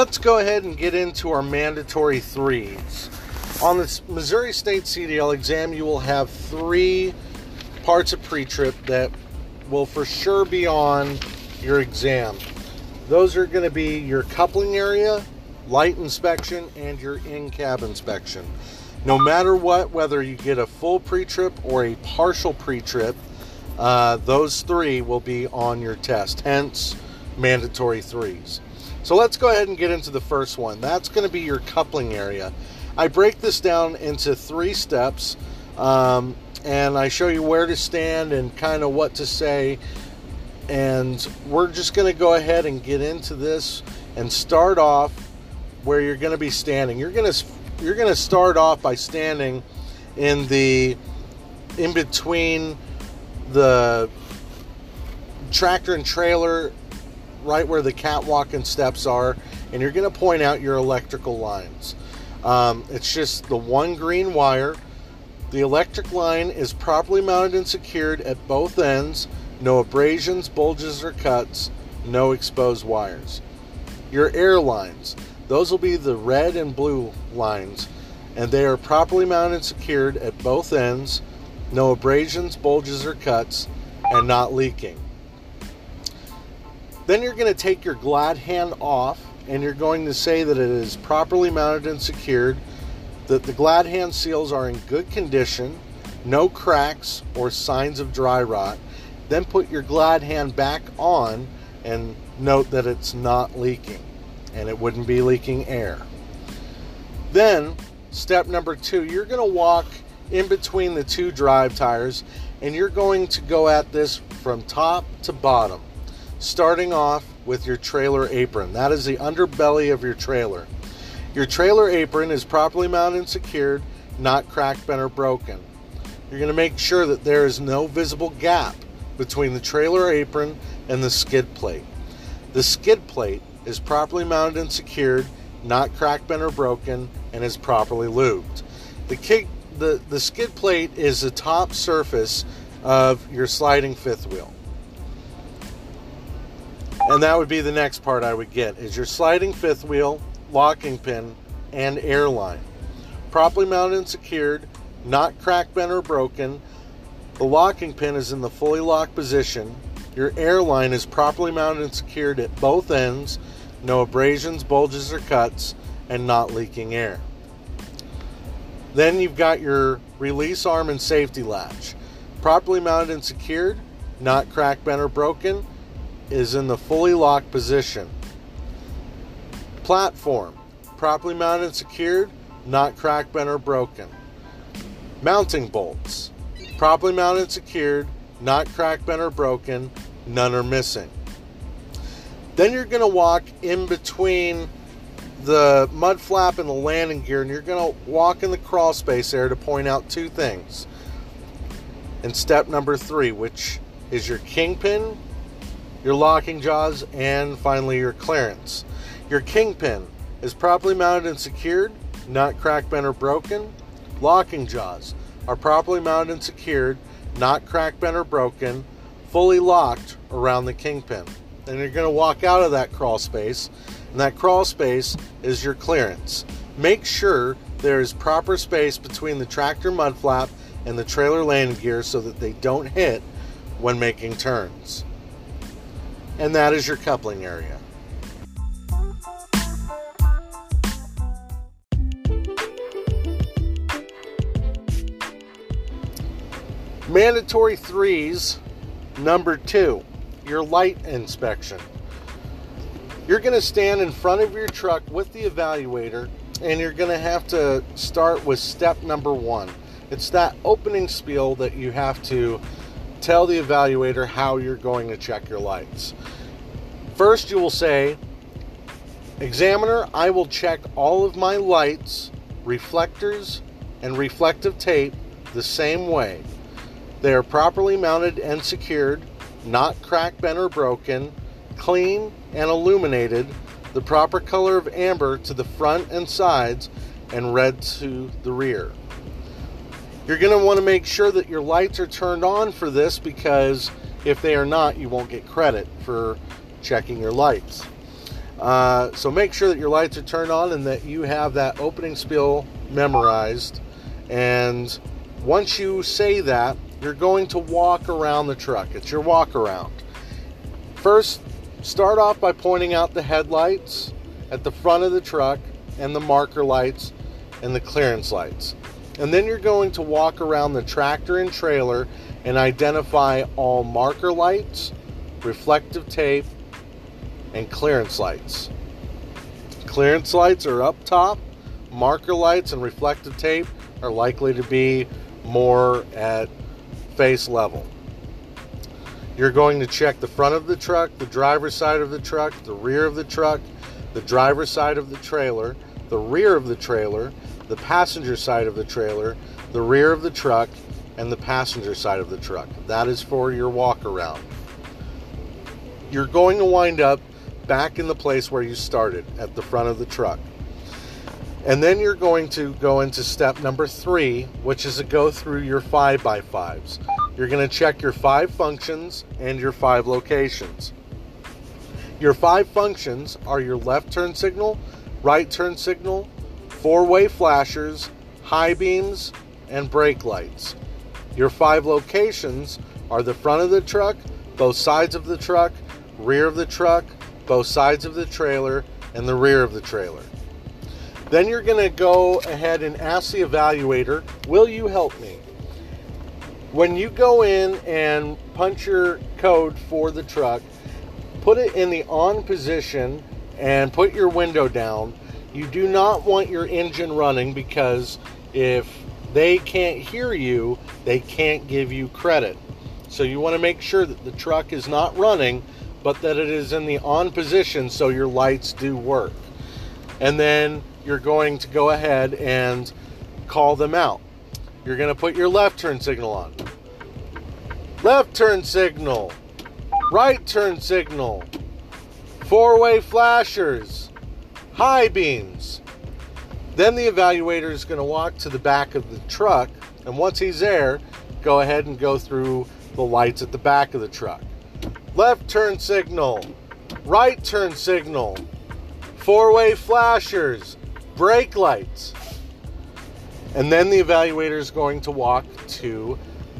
let's go ahead and get into our mandatory threes. On the Missouri State CDL exam, you will have three parts of pre-trip that will for sure be on your exam. Those are going to be your coupling area, light inspection, and your in-cab inspection. No matter what, whether you get a full pre-trip or a partial pre-trip, uh, those three will be on your test. Hence, mandatory threes. So let's go ahead and get into the first one. That's going to be your coupling area. I break this down into three steps, um, and I show you where to stand and kind of what to say. And we're just going to go ahead and get into this and start off where you're going to be standing. You're going to you're going to start off by standing in the in between the tractor and trailer right where the catwalk and steps are, and you're going to point out your electrical lines. Um, it's just the one green wire. The electric line is properly mounted and secured at both ends. No abrasions, bulges, or cuts. No exposed wires. Your air lines. Those will be the red and blue lines, and they are properly mounted and secured at both ends. No abrasions, bulges, or cuts, and not leaking. Then you're going to take your glad hand off and you're going to say that it is properly mounted and secured, that the glad hand seals are in good condition, no cracks or signs of dry rot. Then put your glad hand back on and note that it's not leaking and it wouldn't be leaking air. Then, step number two, you're going to walk in between the two drive tires and you're going to go at this from top to bottom starting off with your trailer apron. That is the underbelly of your trailer. Your trailer apron is properly mounted and secured, not cracked, bent, or broken. You're going to make sure that there is no visible gap between the trailer apron and the skid plate. The skid plate is properly mounted and secured, not cracked, bent, or broken, and is properly lubed. The, kick, the, the skid plate is the top surface of your sliding fifth wheel. And that would be the next part I would get is your sliding fifth wheel, locking pin, and airline. Properly mounted and secured, not cracked, bent, or broken. The locking pin is in the fully locked position. Your airline is properly mounted and secured at both ends, no abrasions, bulges, or cuts, and not leaking air. Then you've got your release arm and safety latch. Properly mounted and secured, not cracked, bent, or broken is in the fully locked position. Platform, properly mounted and secured, not cracked, bent, or broken. Mounting bolts, properly mounted and secured, not cracked, bent, or broken, none are missing. Then you're going to walk in between the mud flap and the landing gear, and you're going to walk in the crawl space there to point out two things. And step number three, which is your kingpin your locking jaws, and finally your clearance. Your kingpin is properly mounted and secured, not cracked, bent, or broken. Locking jaws are properly mounted and secured, not cracked, bent, or broken, fully locked around the kingpin. And you're going to walk out of that crawl space, and that crawl space is your clearance. Make sure there is proper space between the tractor mud flap and the trailer landing gear so that they don't hit when making turns and that is your coupling area. Mandatory threes, number two, your light inspection. You're going to stand in front of your truck with the evaluator and you're going to have to start with step number one. It's that opening spiel that you have to tell the evaluator how you're going to check your lights. First, you will say, Examiner, I will check all of my lights, reflectors, and reflective tape the same way. They are properly mounted and secured, not cracked, bent, or broken, clean and illuminated, the proper color of amber to the front and sides, and red to the rear. You're going to want to make sure that your lights are turned on for this because if they are not, you won't get credit for checking your lights. Uh, so make sure that your lights are turned on and that you have that opening spiel memorized. And once you say that, you're going to walk around the truck. It's your walk around. First, start off by pointing out the headlights at the front of the truck and the marker lights and the clearance lights. And then you're going to walk around the tractor and trailer and identify all marker lights, reflective tape, and clearance lights. Clearance lights are up top, marker lights and reflective tape are likely to be more at face level. You're going to check the front of the truck, the driver's side of the truck, the rear of the truck, the driver's side of the trailer, the rear of the trailer, the passenger side of the trailer, the rear of the truck, and the passenger side of the truck. That is for your walk around. You're going to wind up back in the place where you started at the front of the truck. And then you're going to go into step number three, which is to go through your five by fives. You're going to check your five functions and your five locations. Your five functions are your left turn signal, right turn signal, four way flashers, high beams, and brake lights. Your five locations are the front of the truck, both sides of the truck, rear of the truck, both sides of the trailer, and the rear of the trailer. Then you're going to go ahead and ask the evaluator, Will you help me? When you go in and punch your code for the truck, put it in the on position and put your window down. You do not want your engine running because if they can't hear you, they can't give you credit. So you want to make sure that the truck is not running, but that it is in the on position so your lights do work. And then you're going to go ahead and call them out. You're going to put your left turn signal on. Left turn signal. Right turn signal. Four way flashers. High beams. Then the evaluator is going to walk to the back of the truck, and once he's there, go ahead and go through the lights at the back of the truck. Left turn signal, right turn signal, four way flashers, brake lights. And then the evaluator is going to walk to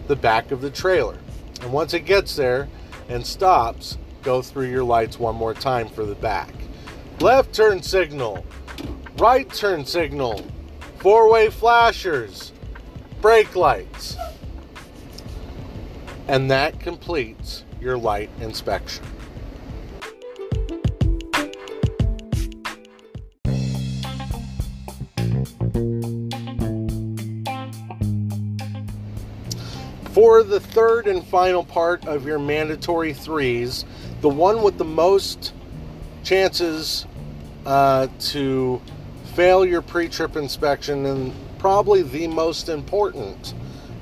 the back of the trailer. And once it gets there and stops, go through your lights one more time for the back. Left turn signal, right turn signal, four way flashers, brake lights. And that completes your light inspection. For the third and final part of your mandatory threes, the one with the most chances uh, to fail your pre trip inspection and probably the most important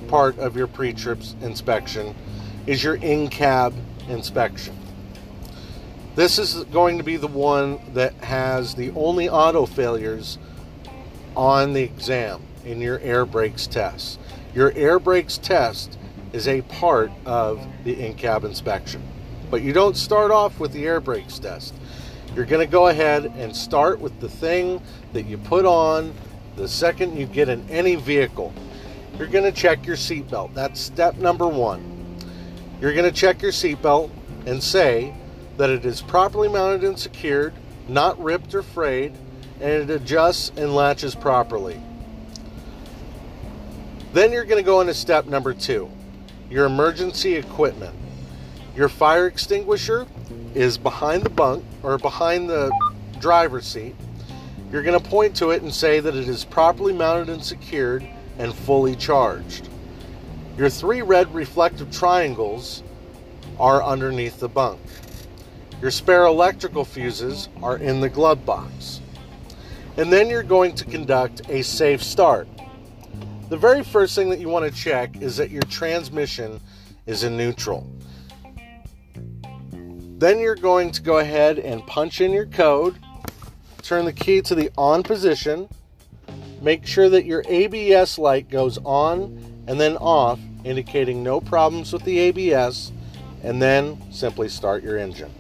part of your pre trip inspection is your in cab inspection. This is going to be the one that has the only auto failures on the exam in your air brakes test. Your air brakes test is a part of the in-cab inspection. But you don't start off with the air brakes test. You're going to go ahead and start with the thing that you put on the second you get in any vehicle. You're going to check your seatbelt. That's step number one. You're going to check your seatbelt and say that it is properly mounted and secured, not ripped or frayed, and it adjusts and latches properly. Then you're going to go into step number two your emergency equipment. Your fire extinguisher is behind the bunk or behind the driver's seat. You're going to point to it and say that it is properly mounted and secured and fully charged. Your three red reflective triangles are underneath the bunk. Your spare electrical fuses are in the glove box. And then you're going to conduct a safe start. The very first thing that you want to check is that your transmission is in neutral. Then you're going to go ahead and punch in your code, turn the key to the on position, make sure that your ABS light goes on and then off, indicating no problems with the ABS, and then simply start your engine.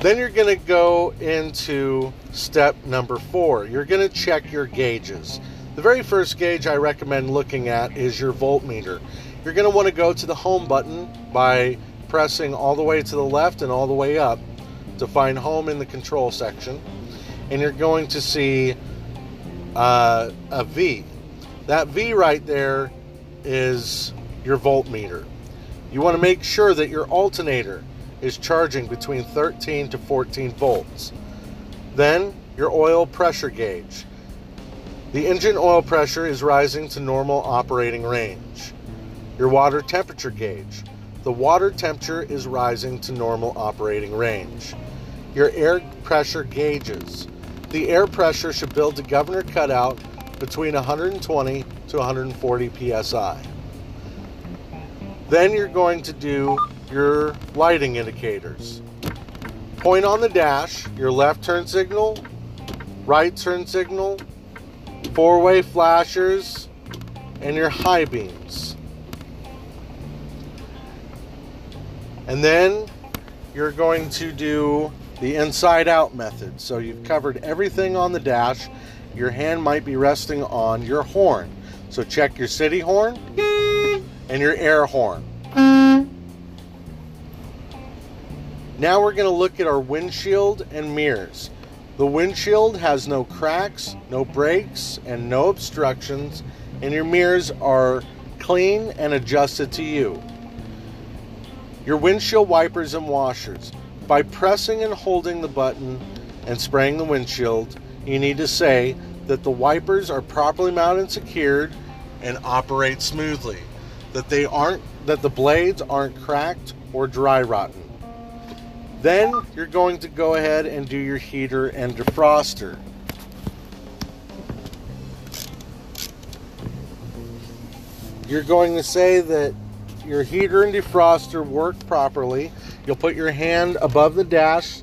Then you're going to go into step number four. You're going to check your gauges. The very first gauge I recommend looking at is your voltmeter. You're going to want to go to the home button by pressing all the way to the left and all the way up to find home in the control section. And you're going to see uh, a V. That V right there is your voltmeter. You want to make sure that your alternator is charging between 13 to 14 volts. Then your oil pressure gauge. The engine oil pressure is rising to normal operating range. Your water temperature gauge. The water temperature is rising to normal operating range. Your air pressure gauges. The air pressure should build the governor cutout between 120 to 140 psi. Then you're going to do your lighting indicators. Point on the dash, your left turn signal, right turn signal, four way flashers, and your high beams. And then you're going to do the inside out method. So you've covered everything on the dash. Your hand might be resting on your horn. So check your city horn and your air horn. Now we're going to look at our windshield and mirrors. The windshield has no cracks, no breaks, and no obstructions, and your mirrors are clean and adjusted to you. Your windshield wipers and washers. By pressing and holding the button and spraying the windshield, you need to say that the wipers are properly mounted and secured and operate smoothly. That they aren't that the blades aren't cracked or dry rotten. Then you're going to go ahead and do your heater and defroster. You're going to say that your heater and defroster work properly. You'll put your hand above the dash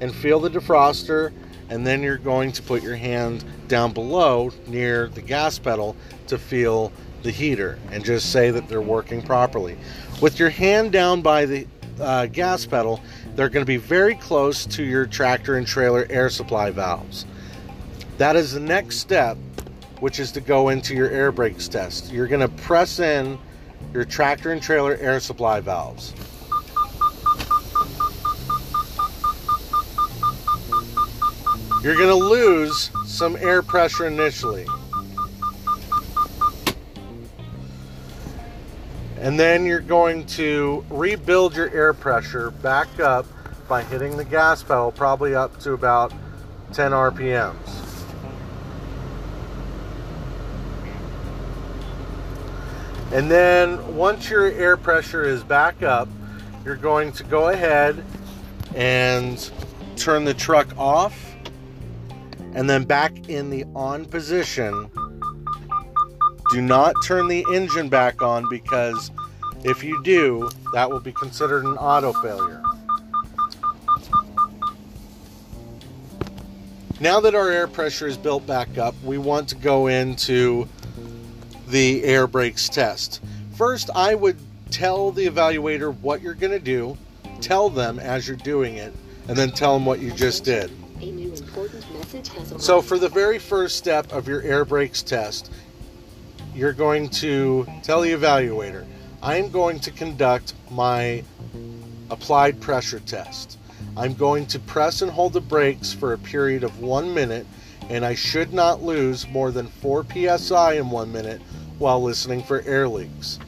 and feel the defroster, and then you're going to put your hand down below near the gas pedal to feel the heater and just say that they're working properly. With your hand down by the uh, gas pedal, they're going to be very close to your tractor and trailer air supply valves. That is the next step, which is to go into your air brakes test. You're going to press in your tractor and trailer air supply valves. You're going to lose some air pressure initially. And then you're going to rebuild your air pressure back up by hitting the gas pedal, probably up to about 10 RPMs. And then once your air pressure is back up, you're going to go ahead and turn the truck off and then back in the on position do not turn the engine back on because if you do, that will be considered an auto failure. Now that our air pressure is built back up, we want to go into the air brakes test. First, I would tell the evaluator what you're going to do, tell them as you're doing it, and then tell them what you just did. So, for the very first step of your air brakes test, you're going to tell the evaluator, I'm going to conduct my applied pressure test. I'm going to press and hold the brakes for a period of one minute, and I should not lose more than 4 psi in one minute while listening for air leaks.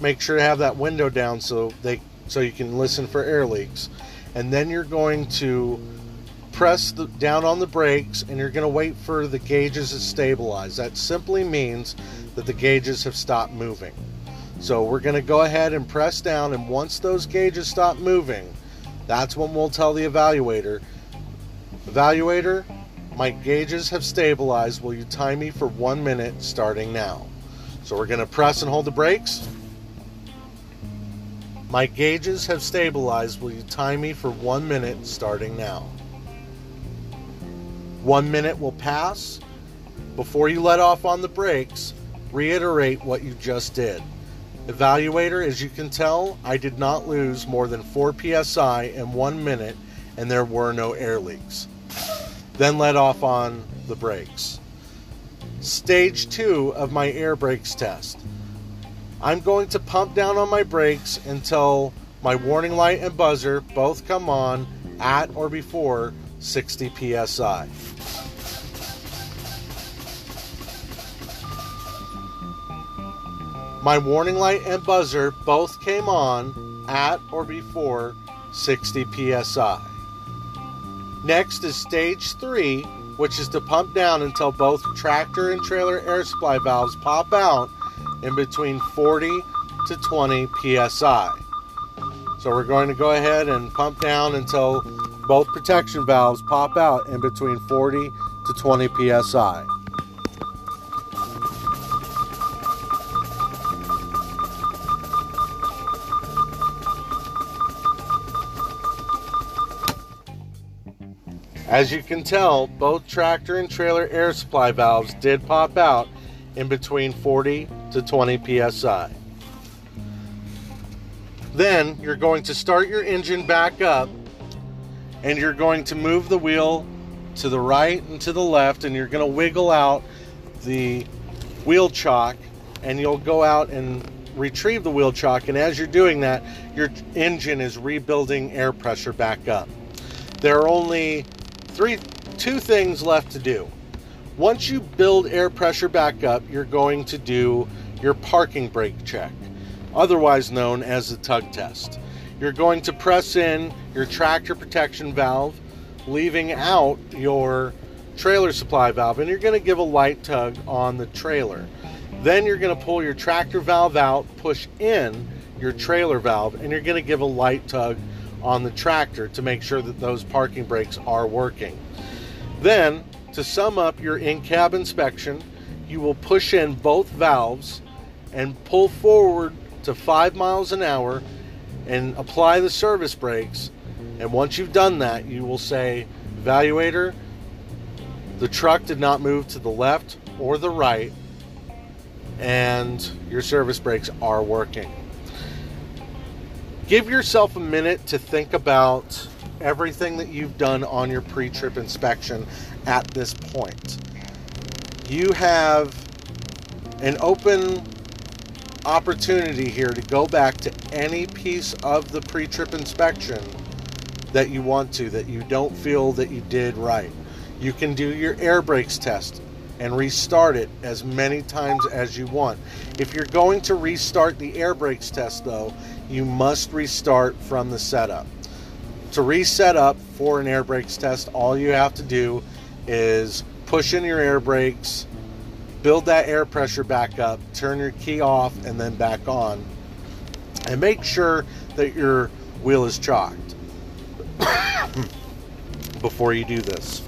Make sure to have that window down so they so you can listen for air leaks. And then you're going to press the, down on the brakes and you're going to wait for the gauges to stabilize. That simply means that the gauges have stopped moving. So we're going to go ahead and press down, and once those gauges stop moving, that's when we'll tell the evaluator, Evaluator, my gauges have stabilized. Will you time me for one minute starting now? So we're going to press and hold the brakes. My gauges have stabilized. Will you time me for one minute starting now? One minute will pass. Before you let off on the brakes, reiterate what you just did. Evaluator, as you can tell, I did not lose more than 4 psi in one minute, and there were no air leaks. Then let off on the brakes. Stage two of my air brakes test. I'm going to pump down on my brakes until my warning light and buzzer both come on at or before 60 psi. My warning light and buzzer both came on at or before 60 psi. Next is stage three, which is to pump down until both tractor and trailer air supply valves pop out in between 40 to 20 psi. So we're going to go ahead and pump down until both protection valves pop out in between 40 to 20 psi. As you can tell, both tractor and trailer air supply valves did pop out in between 40 to 20 psi. Then you're going to start your engine back up and you're going to move the wheel to the right and to the left and you're going to wiggle out the wheel chock and you'll go out and retrieve the wheel chock and as you're doing that your engine is rebuilding air pressure back up. There are only three two things left to do. Once you build air pressure back up, you're going to do your parking brake check, otherwise known as the tug test. You're going to press in your tractor protection valve, leaving out your trailer supply valve, and you're going to give a light tug on the trailer. Then you're going to pull your tractor valve out, push in your trailer valve, and you're going to give a light tug on the tractor to make sure that those parking brakes are working. Then, to sum up your in cab inspection, you will push in both valves and pull forward to 5 miles an hour and apply the service brakes. And once you've done that, you will say, Evaluator, the truck did not move to the left or the right, and your service brakes are working give yourself a minute to think about everything that you've done on your pre trip inspection at this point. You have an open opportunity here to go back to any piece of the pre trip inspection that you want to, that you don't feel that you did right. You can do your air brakes test and restart it as many times as you want. If you're going to restart the air brakes test, though, you must restart from the setup. To reset up for an air brakes test, all you have to do is push in your air brakes, build that air pressure back up, turn your key off, and then back on. And make sure that your wheel is chocked before you do this.